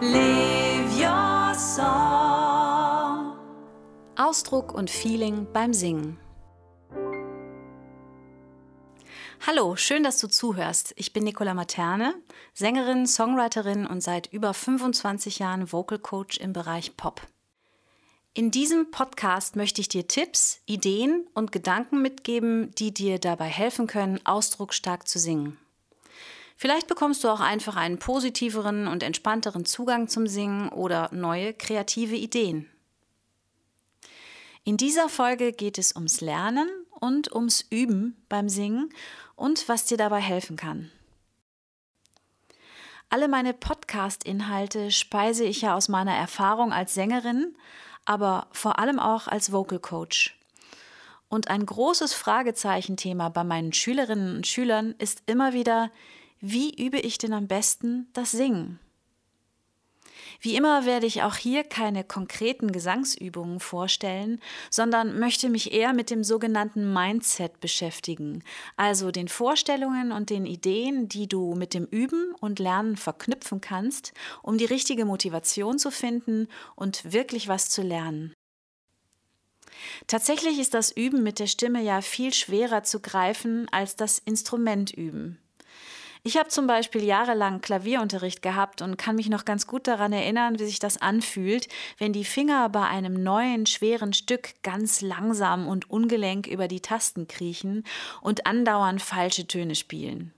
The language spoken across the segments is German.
Live your song. Ausdruck und Feeling beim Singen. Hallo, schön, dass du zuhörst. Ich bin Nicola Materne, Sängerin, Songwriterin und seit über 25 Jahren Vocal Coach im Bereich Pop. In diesem Podcast möchte ich dir Tipps, Ideen und Gedanken mitgeben, die dir dabei helfen können, ausdrucksstark zu singen. Vielleicht bekommst du auch einfach einen positiveren und entspannteren Zugang zum Singen oder neue kreative Ideen. In dieser Folge geht es ums Lernen und ums Üben beim Singen und was dir dabei helfen kann. Alle meine Podcast-Inhalte speise ich ja aus meiner Erfahrung als Sängerin, aber vor allem auch als Vocal Coach. Und ein großes Fragezeichenthema bei meinen Schülerinnen und Schülern ist immer wieder, wie übe ich denn am besten das Singen? Wie immer werde ich auch hier keine konkreten Gesangsübungen vorstellen, sondern möchte mich eher mit dem sogenannten Mindset beschäftigen, also den Vorstellungen und den Ideen, die du mit dem Üben und Lernen verknüpfen kannst, um die richtige Motivation zu finden und wirklich was zu lernen. Tatsächlich ist das Üben mit der Stimme ja viel schwerer zu greifen als das Instrument üben. Ich habe zum Beispiel jahrelang Klavierunterricht gehabt und kann mich noch ganz gut daran erinnern, wie sich das anfühlt, wenn die Finger bei einem neuen, schweren Stück ganz langsam und ungelenk über die Tasten kriechen und andauernd falsche Töne spielen.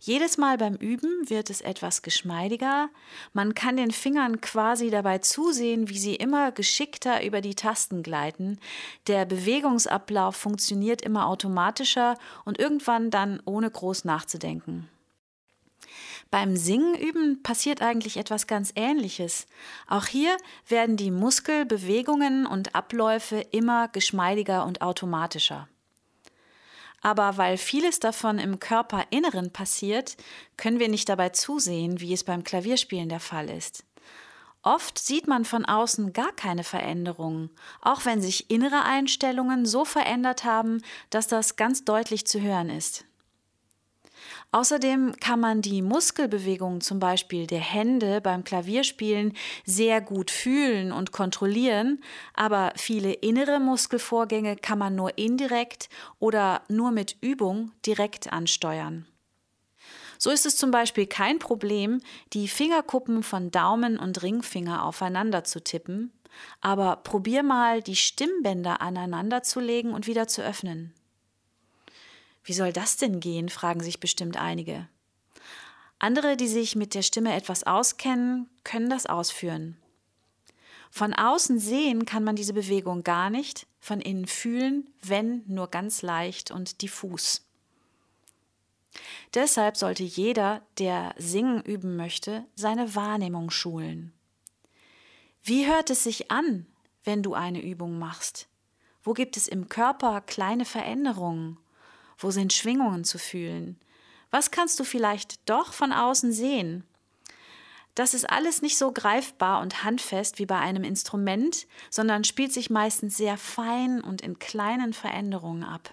Jedes Mal beim Üben wird es etwas geschmeidiger. Man kann den Fingern quasi dabei zusehen, wie sie immer geschickter über die Tasten gleiten. Der Bewegungsablauf funktioniert immer automatischer und irgendwann dann ohne groß nachzudenken. Beim Singen üben passiert eigentlich etwas ganz Ähnliches. Auch hier werden die Muskelbewegungen und Abläufe immer geschmeidiger und automatischer. Aber weil vieles davon im Körperinneren passiert, können wir nicht dabei zusehen, wie es beim Klavierspielen der Fall ist. Oft sieht man von außen gar keine Veränderungen, auch wenn sich innere Einstellungen so verändert haben, dass das ganz deutlich zu hören ist. Außerdem kann man die Muskelbewegungen zum Beispiel der Hände beim Klavierspielen sehr gut fühlen und kontrollieren, aber viele innere Muskelvorgänge kann man nur indirekt oder nur mit Übung direkt ansteuern. So ist es zum Beispiel kein Problem, die Fingerkuppen von Daumen und Ringfinger aufeinander zu tippen, aber probier mal, die Stimmbänder aneinander zu legen und wieder zu öffnen. Wie soll das denn gehen? fragen sich bestimmt einige. Andere, die sich mit der Stimme etwas auskennen, können das ausführen. Von außen sehen kann man diese Bewegung gar nicht, von innen fühlen, wenn nur ganz leicht und diffus. Deshalb sollte jeder, der singen üben möchte, seine Wahrnehmung schulen. Wie hört es sich an, wenn du eine Übung machst? Wo gibt es im Körper kleine Veränderungen? Wo sind Schwingungen zu fühlen? Was kannst du vielleicht doch von außen sehen? Das ist alles nicht so greifbar und handfest wie bei einem Instrument, sondern spielt sich meistens sehr fein und in kleinen Veränderungen ab.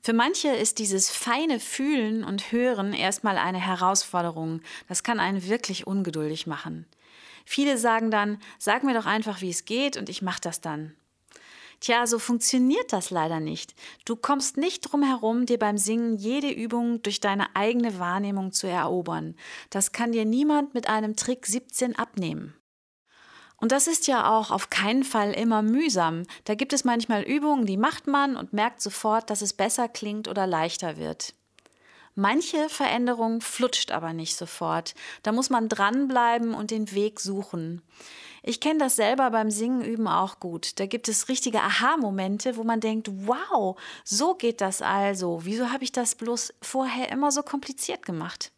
Für manche ist dieses feine Fühlen und Hören erstmal eine Herausforderung. Das kann einen wirklich ungeduldig machen. Viele sagen dann, sag mir doch einfach, wie es geht und ich mache das dann. Tja, so funktioniert das leider nicht. Du kommst nicht drum herum, dir beim Singen jede Übung durch deine eigene Wahrnehmung zu erobern. Das kann dir niemand mit einem Trick 17 abnehmen. Und das ist ja auch auf keinen Fall immer mühsam. Da gibt es manchmal Übungen, die macht man und merkt sofort, dass es besser klingt oder leichter wird. Manche Veränderung flutscht aber nicht sofort. Da muss man dranbleiben und den Weg suchen. Ich kenne das selber beim Singen üben auch gut. Da gibt es richtige Aha-Momente, wo man denkt, wow, so geht das also. Wieso habe ich das bloß vorher immer so kompliziert gemacht?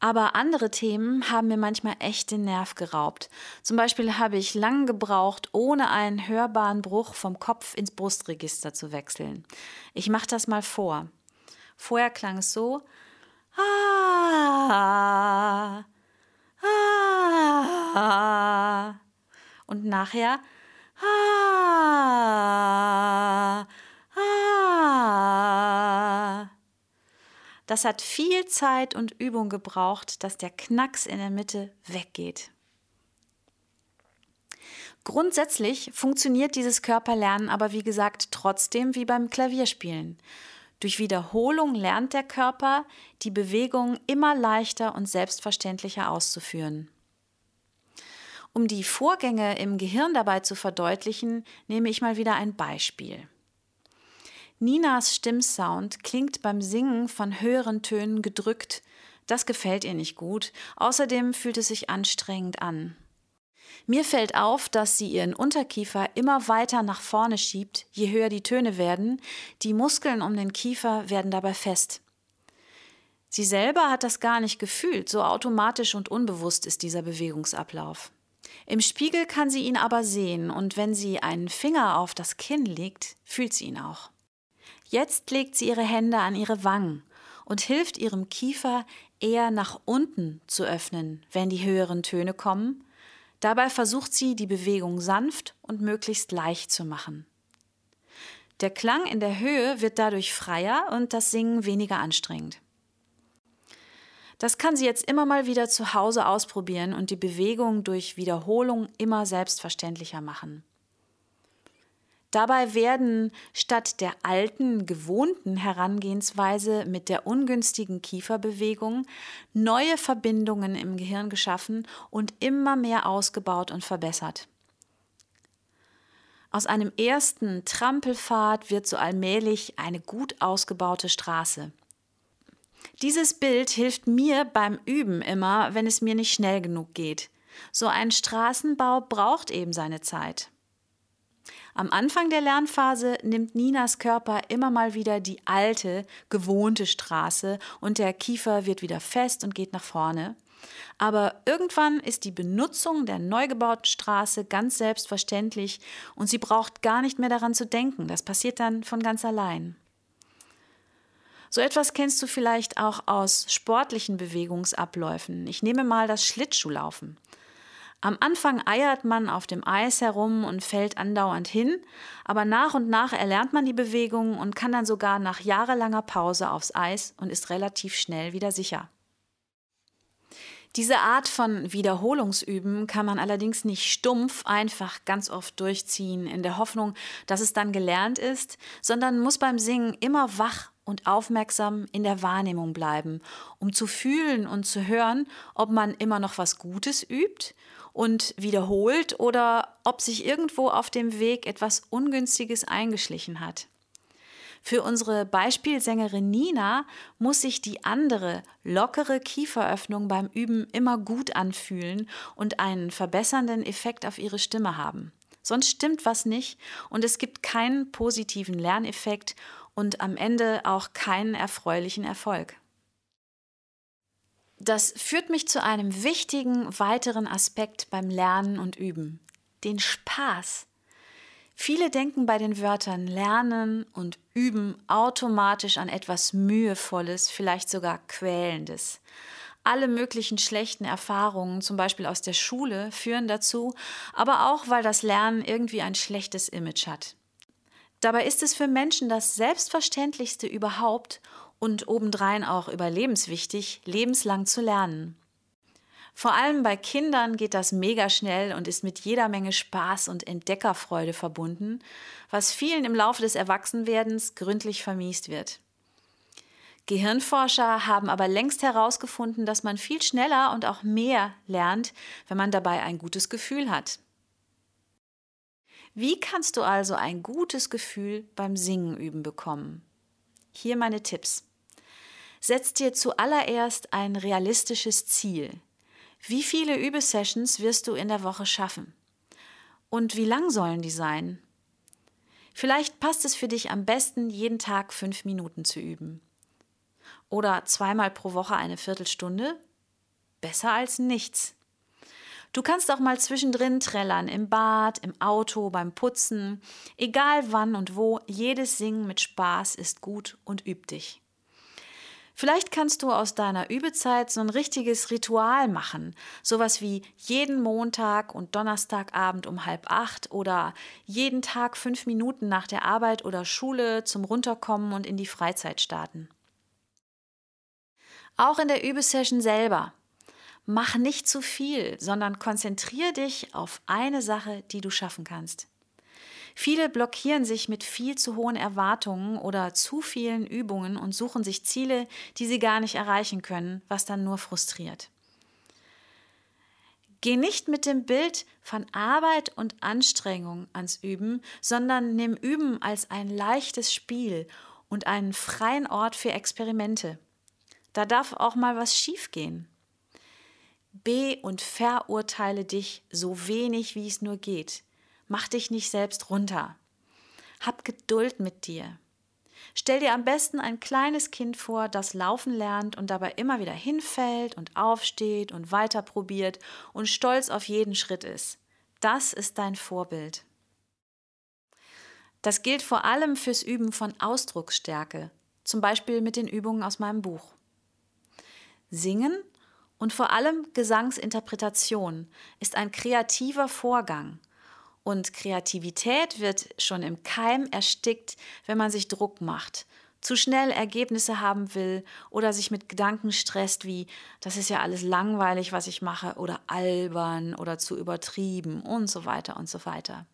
Aber andere Themen haben mir manchmal echt den Nerv geraubt. Zum Beispiel habe ich lang gebraucht, ohne einen hörbaren Bruch vom Kopf ins Brustregister zu wechseln. Ich mache das mal vor. Vorher klang es so. Ah, ah, und nachher ah, ah. Das hat viel Zeit und Übung gebraucht, dass der Knacks in der Mitte weggeht. Grundsätzlich funktioniert dieses Körperlernen aber wie gesagt trotzdem wie beim Klavierspielen. Durch Wiederholung lernt der Körper, die Bewegung immer leichter und selbstverständlicher auszuführen. Um die Vorgänge im Gehirn dabei zu verdeutlichen, nehme ich mal wieder ein Beispiel. Ninas Stimmsound klingt beim Singen von höheren Tönen gedrückt. Das gefällt ihr nicht gut. Außerdem fühlt es sich anstrengend an. Mir fällt auf, dass sie ihren Unterkiefer immer weiter nach vorne schiebt, je höher die Töne werden. Die Muskeln um den Kiefer werden dabei fest. Sie selber hat das gar nicht gefühlt, so automatisch und unbewusst ist dieser Bewegungsablauf. Im Spiegel kann sie ihn aber sehen und wenn sie einen Finger auf das Kinn legt, fühlt sie ihn auch. Jetzt legt sie ihre Hände an ihre Wangen und hilft ihrem Kiefer eher nach unten zu öffnen, wenn die höheren Töne kommen. Dabei versucht sie, die Bewegung sanft und möglichst leicht zu machen. Der Klang in der Höhe wird dadurch freier und das Singen weniger anstrengend. Das kann sie jetzt immer mal wieder zu Hause ausprobieren und die Bewegung durch Wiederholung immer selbstverständlicher machen. Dabei werden statt der alten, gewohnten Herangehensweise mit der ungünstigen Kieferbewegung neue Verbindungen im Gehirn geschaffen und immer mehr ausgebaut und verbessert. Aus einem ersten Trampelpfad wird so allmählich eine gut ausgebaute Straße. Dieses Bild hilft mir beim Üben immer, wenn es mir nicht schnell genug geht. So ein Straßenbau braucht eben seine Zeit. Am Anfang der Lernphase nimmt Ninas Körper immer mal wieder die alte, gewohnte Straße und der Kiefer wird wieder fest und geht nach vorne. Aber irgendwann ist die Benutzung der neu gebauten Straße ganz selbstverständlich und sie braucht gar nicht mehr daran zu denken. Das passiert dann von ganz allein. So etwas kennst du vielleicht auch aus sportlichen Bewegungsabläufen. Ich nehme mal das Schlittschuhlaufen. Am Anfang eiert man auf dem Eis herum und fällt andauernd hin, aber nach und nach erlernt man die Bewegung und kann dann sogar nach jahrelanger Pause aufs Eis und ist relativ schnell wieder sicher. Diese Art von Wiederholungsüben kann man allerdings nicht stumpf einfach ganz oft durchziehen, in der Hoffnung, dass es dann gelernt ist, sondern muss beim Singen immer wach und aufmerksam in der Wahrnehmung bleiben, um zu fühlen und zu hören, ob man immer noch was Gutes übt und wiederholt oder ob sich irgendwo auf dem Weg etwas Ungünstiges eingeschlichen hat. Für unsere Beispielsängerin Nina muss sich die andere, lockere Kieferöffnung beim Üben immer gut anfühlen und einen verbessernden Effekt auf ihre Stimme haben. Sonst stimmt was nicht und es gibt keinen positiven Lerneffekt und am Ende auch keinen erfreulichen Erfolg. Das führt mich zu einem wichtigen weiteren Aspekt beim Lernen und Üben, den Spaß. Viele denken bei den Wörtern Lernen und Üben automatisch an etwas Mühevolles, vielleicht sogar Quälendes. Alle möglichen schlechten Erfahrungen, zum Beispiel aus der Schule, führen dazu, aber auch, weil das Lernen irgendwie ein schlechtes Image hat. Dabei ist es für Menschen das Selbstverständlichste überhaupt und obendrein auch überlebenswichtig, lebenslang zu lernen. Vor allem bei Kindern geht das mega schnell und ist mit jeder Menge Spaß und Entdeckerfreude verbunden, was vielen im Laufe des Erwachsenwerdens gründlich vermiest wird. Gehirnforscher haben aber längst herausgefunden, dass man viel schneller und auch mehr lernt, wenn man dabei ein gutes Gefühl hat. Wie kannst du also ein gutes Gefühl beim Singen üben bekommen? Hier meine Tipps. Setz dir zuallererst ein realistisches Ziel. Wie viele Übesessions wirst du in der Woche schaffen? Und wie lang sollen die sein? Vielleicht passt es für dich am besten, jeden Tag fünf Minuten zu üben. Oder zweimal pro Woche eine Viertelstunde? Besser als nichts. Du kannst auch mal zwischendrin trällern, im Bad, im Auto, beim Putzen. Egal wann und wo, jedes Singen mit Spaß ist gut und üb dich. Vielleicht kannst du aus deiner Übezeit so ein richtiges Ritual machen. Sowas wie jeden Montag und Donnerstagabend um halb acht oder jeden Tag fünf Minuten nach der Arbeit oder Schule zum Runterkommen und in die Freizeit starten. Auch in der Übesession selber. Mach nicht zu viel, sondern konzentriere dich auf eine Sache, die du schaffen kannst. Viele blockieren sich mit viel zu hohen Erwartungen oder zu vielen Übungen und suchen sich Ziele, die sie gar nicht erreichen können, was dann nur frustriert. Geh nicht mit dem Bild von Arbeit und Anstrengung ans Üben, sondern nimm Üben als ein leichtes Spiel und einen freien Ort für Experimente. Da darf auch mal was schiefgehen. Be- und verurteile dich so wenig, wie es nur geht. Mach dich nicht selbst runter. Hab Geduld mit dir. Stell dir am besten ein kleines Kind vor, das laufen lernt und dabei immer wieder hinfällt und aufsteht und weiter probiert und stolz auf jeden Schritt ist. Das ist dein Vorbild. Das gilt vor allem fürs Üben von Ausdrucksstärke, zum Beispiel mit den Übungen aus meinem Buch. Singen und vor allem Gesangsinterpretation ist ein kreativer Vorgang und Kreativität wird schon im Keim erstickt, wenn man sich Druck macht, zu schnell Ergebnisse haben will oder sich mit Gedanken stresst wie, das ist ja alles langweilig, was ich mache, oder albern oder zu übertrieben und so weiter und so weiter.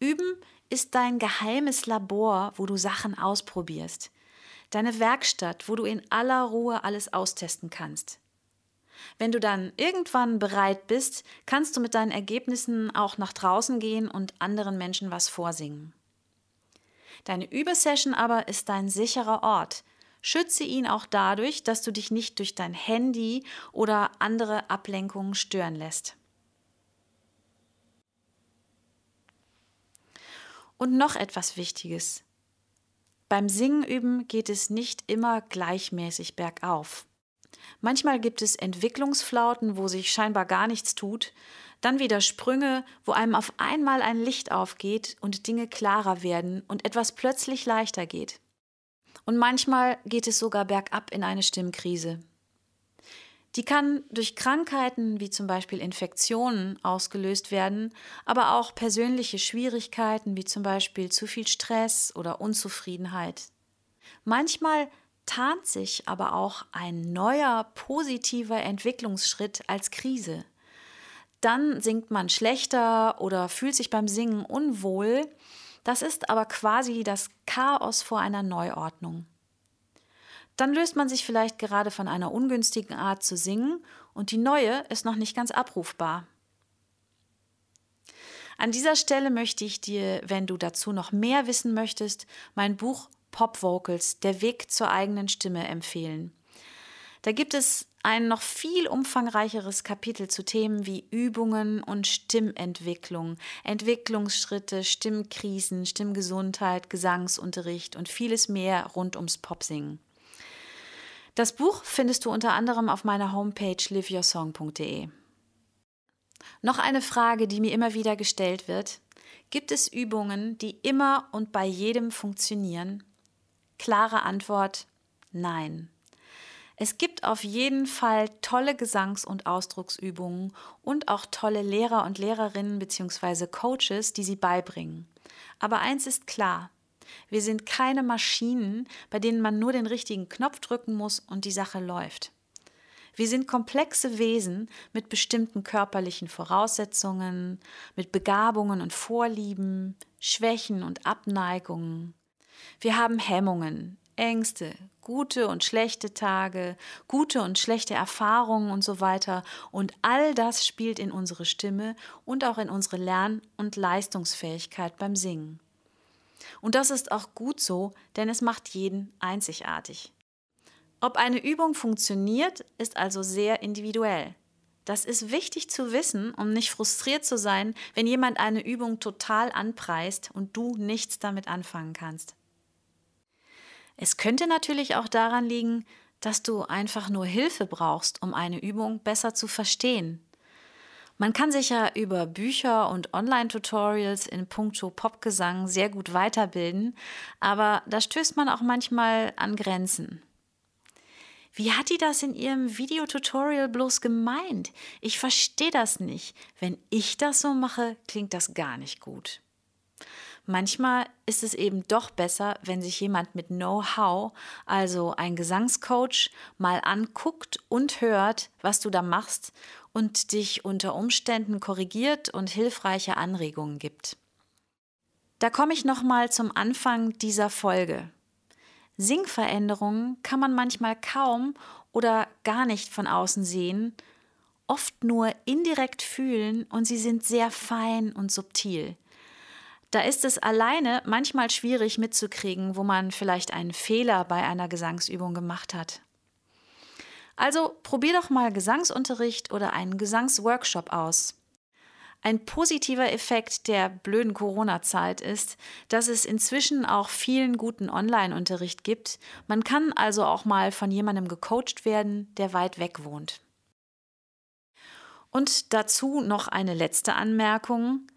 Üben ist dein geheimes Labor, wo du Sachen ausprobierst. Deine Werkstatt, wo du in aller Ruhe alles austesten kannst. Wenn du dann irgendwann bereit bist, kannst du mit deinen Ergebnissen auch nach draußen gehen und anderen Menschen was vorsingen. Deine Übesession aber ist dein sicherer Ort. Schütze ihn auch dadurch, dass du dich nicht durch dein Handy oder andere Ablenkungen stören lässt. Und noch etwas Wichtiges. Beim Singen üben geht es nicht immer gleichmäßig bergauf. Manchmal gibt es Entwicklungsflauten, wo sich scheinbar gar nichts tut, dann wieder Sprünge, wo einem auf einmal ein Licht aufgeht und Dinge klarer werden und etwas plötzlich leichter geht. Und manchmal geht es sogar bergab in eine Stimmkrise. Die kann durch Krankheiten wie zum Beispiel Infektionen ausgelöst werden, aber auch persönliche Schwierigkeiten wie zum Beispiel zu viel Stress oder Unzufriedenheit. Manchmal tarnt sich aber auch ein neuer positiver Entwicklungsschritt als Krise. Dann singt man schlechter oder fühlt sich beim Singen unwohl. Das ist aber quasi das Chaos vor einer Neuordnung. Dann löst man sich vielleicht gerade von einer ungünstigen Art zu singen und die neue ist noch nicht ganz abrufbar. An dieser Stelle möchte ich dir, wenn du dazu noch mehr wissen möchtest, mein Buch Pop Vocals, der Weg zur eigenen Stimme empfehlen. Da gibt es ein noch viel umfangreicheres Kapitel zu Themen wie Übungen und Stimmentwicklung, Entwicklungsschritte, Stimmkrisen, Stimmgesundheit, Gesangsunterricht und vieles mehr rund ums Popsingen. Das Buch findest du unter anderem auf meiner Homepage liveyoursong.de. Noch eine Frage, die mir immer wieder gestellt wird. Gibt es Übungen, die immer und bei jedem funktionieren? Klare Antwort, nein. Es gibt auf jeden Fall tolle Gesangs- und Ausdrucksübungen und auch tolle Lehrer und Lehrerinnen bzw. Coaches, die sie beibringen. Aber eins ist klar, wir sind keine Maschinen, bei denen man nur den richtigen Knopf drücken muss und die Sache läuft. Wir sind komplexe Wesen mit bestimmten körperlichen Voraussetzungen, mit Begabungen und Vorlieben, Schwächen und Abneigungen. Wir haben Hemmungen, Ängste, gute und schlechte Tage, gute und schlechte Erfahrungen und so weiter. Und all das spielt in unsere Stimme und auch in unsere Lern- und Leistungsfähigkeit beim Singen. Und das ist auch gut so, denn es macht jeden einzigartig. Ob eine Übung funktioniert, ist also sehr individuell. Das ist wichtig zu wissen, um nicht frustriert zu sein, wenn jemand eine Übung total anpreist und du nichts damit anfangen kannst. Es könnte natürlich auch daran liegen, dass du einfach nur Hilfe brauchst, um eine Übung besser zu verstehen. Man kann sich ja über Bücher und Online-Tutorials in puncto Popgesang sehr gut weiterbilden, aber da stößt man auch manchmal an Grenzen. Wie hat die das in ihrem Videotutorial bloß gemeint? Ich verstehe das nicht. Wenn ich das so mache, klingt das gar nicht gut. Manchmal ist es eben doch besser, wenn sich jemand mit Know-how, also ein Gesangscoach, mal anguckt und hört, was du da machst und dich unter Umständen korrigiert und hilfreiche Anregungen gibt. Da komme ich noch mal zum Anfang dieser Folge. Singveränderungen kann man manchmal kaum oder gar nicht von außen sehen, oft nur indirekt fühlen und sie sind sehr fein und subtil. Da ist es alleine manchmal schwierig mitzukriegen, wo man vielleicht einen Fehler bei einer Gesangsübung gemacht hat. Also probier doch mal Gesangsunterricht oder einen Gesangsworkshop aus. Ein positiver Effekt der blöden Corona-Zeit ist, dass es inzwischen auch vielen guten Online-Unterricht gibt. Man kann also auch mal von jemandem gecoacht werden, der weit weg wohnt. Und dazu noch eine letzte Anmerkung.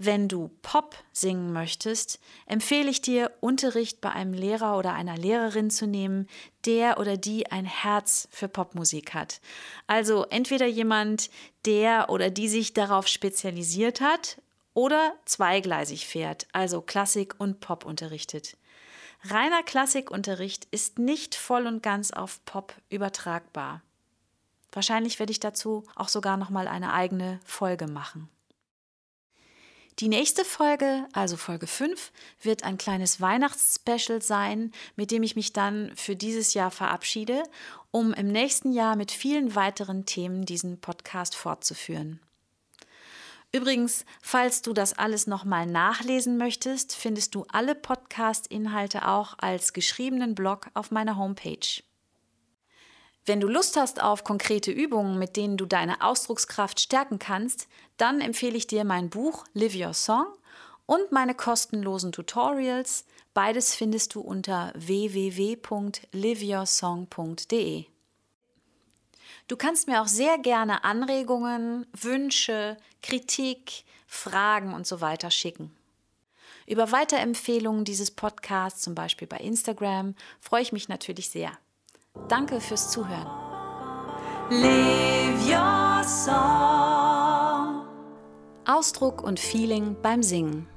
Wenn du Pop singen möchtest, empfehle ich dir, Unterricht bei einem Lehrer oder einer Lehrerin zu nehmen, der oder die ein Herz für Popmusik hat. Also entweder jemand, der oder die sich darauf spezialisiert hat oder zweigleisig fährt, also Klassik und Pop unterrichtet. Reiner Klassikunterricht ist nicht voll und ganz auf Pop übertragbar. Wahrscheinlich werde ich dazu auch sogar noch mal eine eigene Folge machen. Die nächste Folge, also Folge 5, wird ein kleines Weihnachtsspecial sein, mit dem ich mich dann für dieses Jahr verabschiede, um im nächsten Jahr mit vielen weiteren Themen diesen Podcast fortzuführen. Übrigens, falls du das alles nochmal nachlesen möchtest, findest du alle Podcast-Inhalte auch als geschriebenen Blog auf meiner Homepage. Wenn du Lust hast auf konkrete Übungen, mit denen du deine Ausdruckskraft stärken kannst, dann empfehle ich dir mein Buch Live Your Song und meine kostenlosen Tutorials. Beides findest du unter www.liveyoursong.de. Du kannst mir auch sehr gerne Anregungen, Wünsche, Kritik, Fragen und so weiter schicken. Über Weiterempfehlungen dieses Podcasts, zum Beispiel bei Instagram, freue ich mich natürlich sehr. Danke fürs Zuhören. Ausdruck und Feeling beim Singen.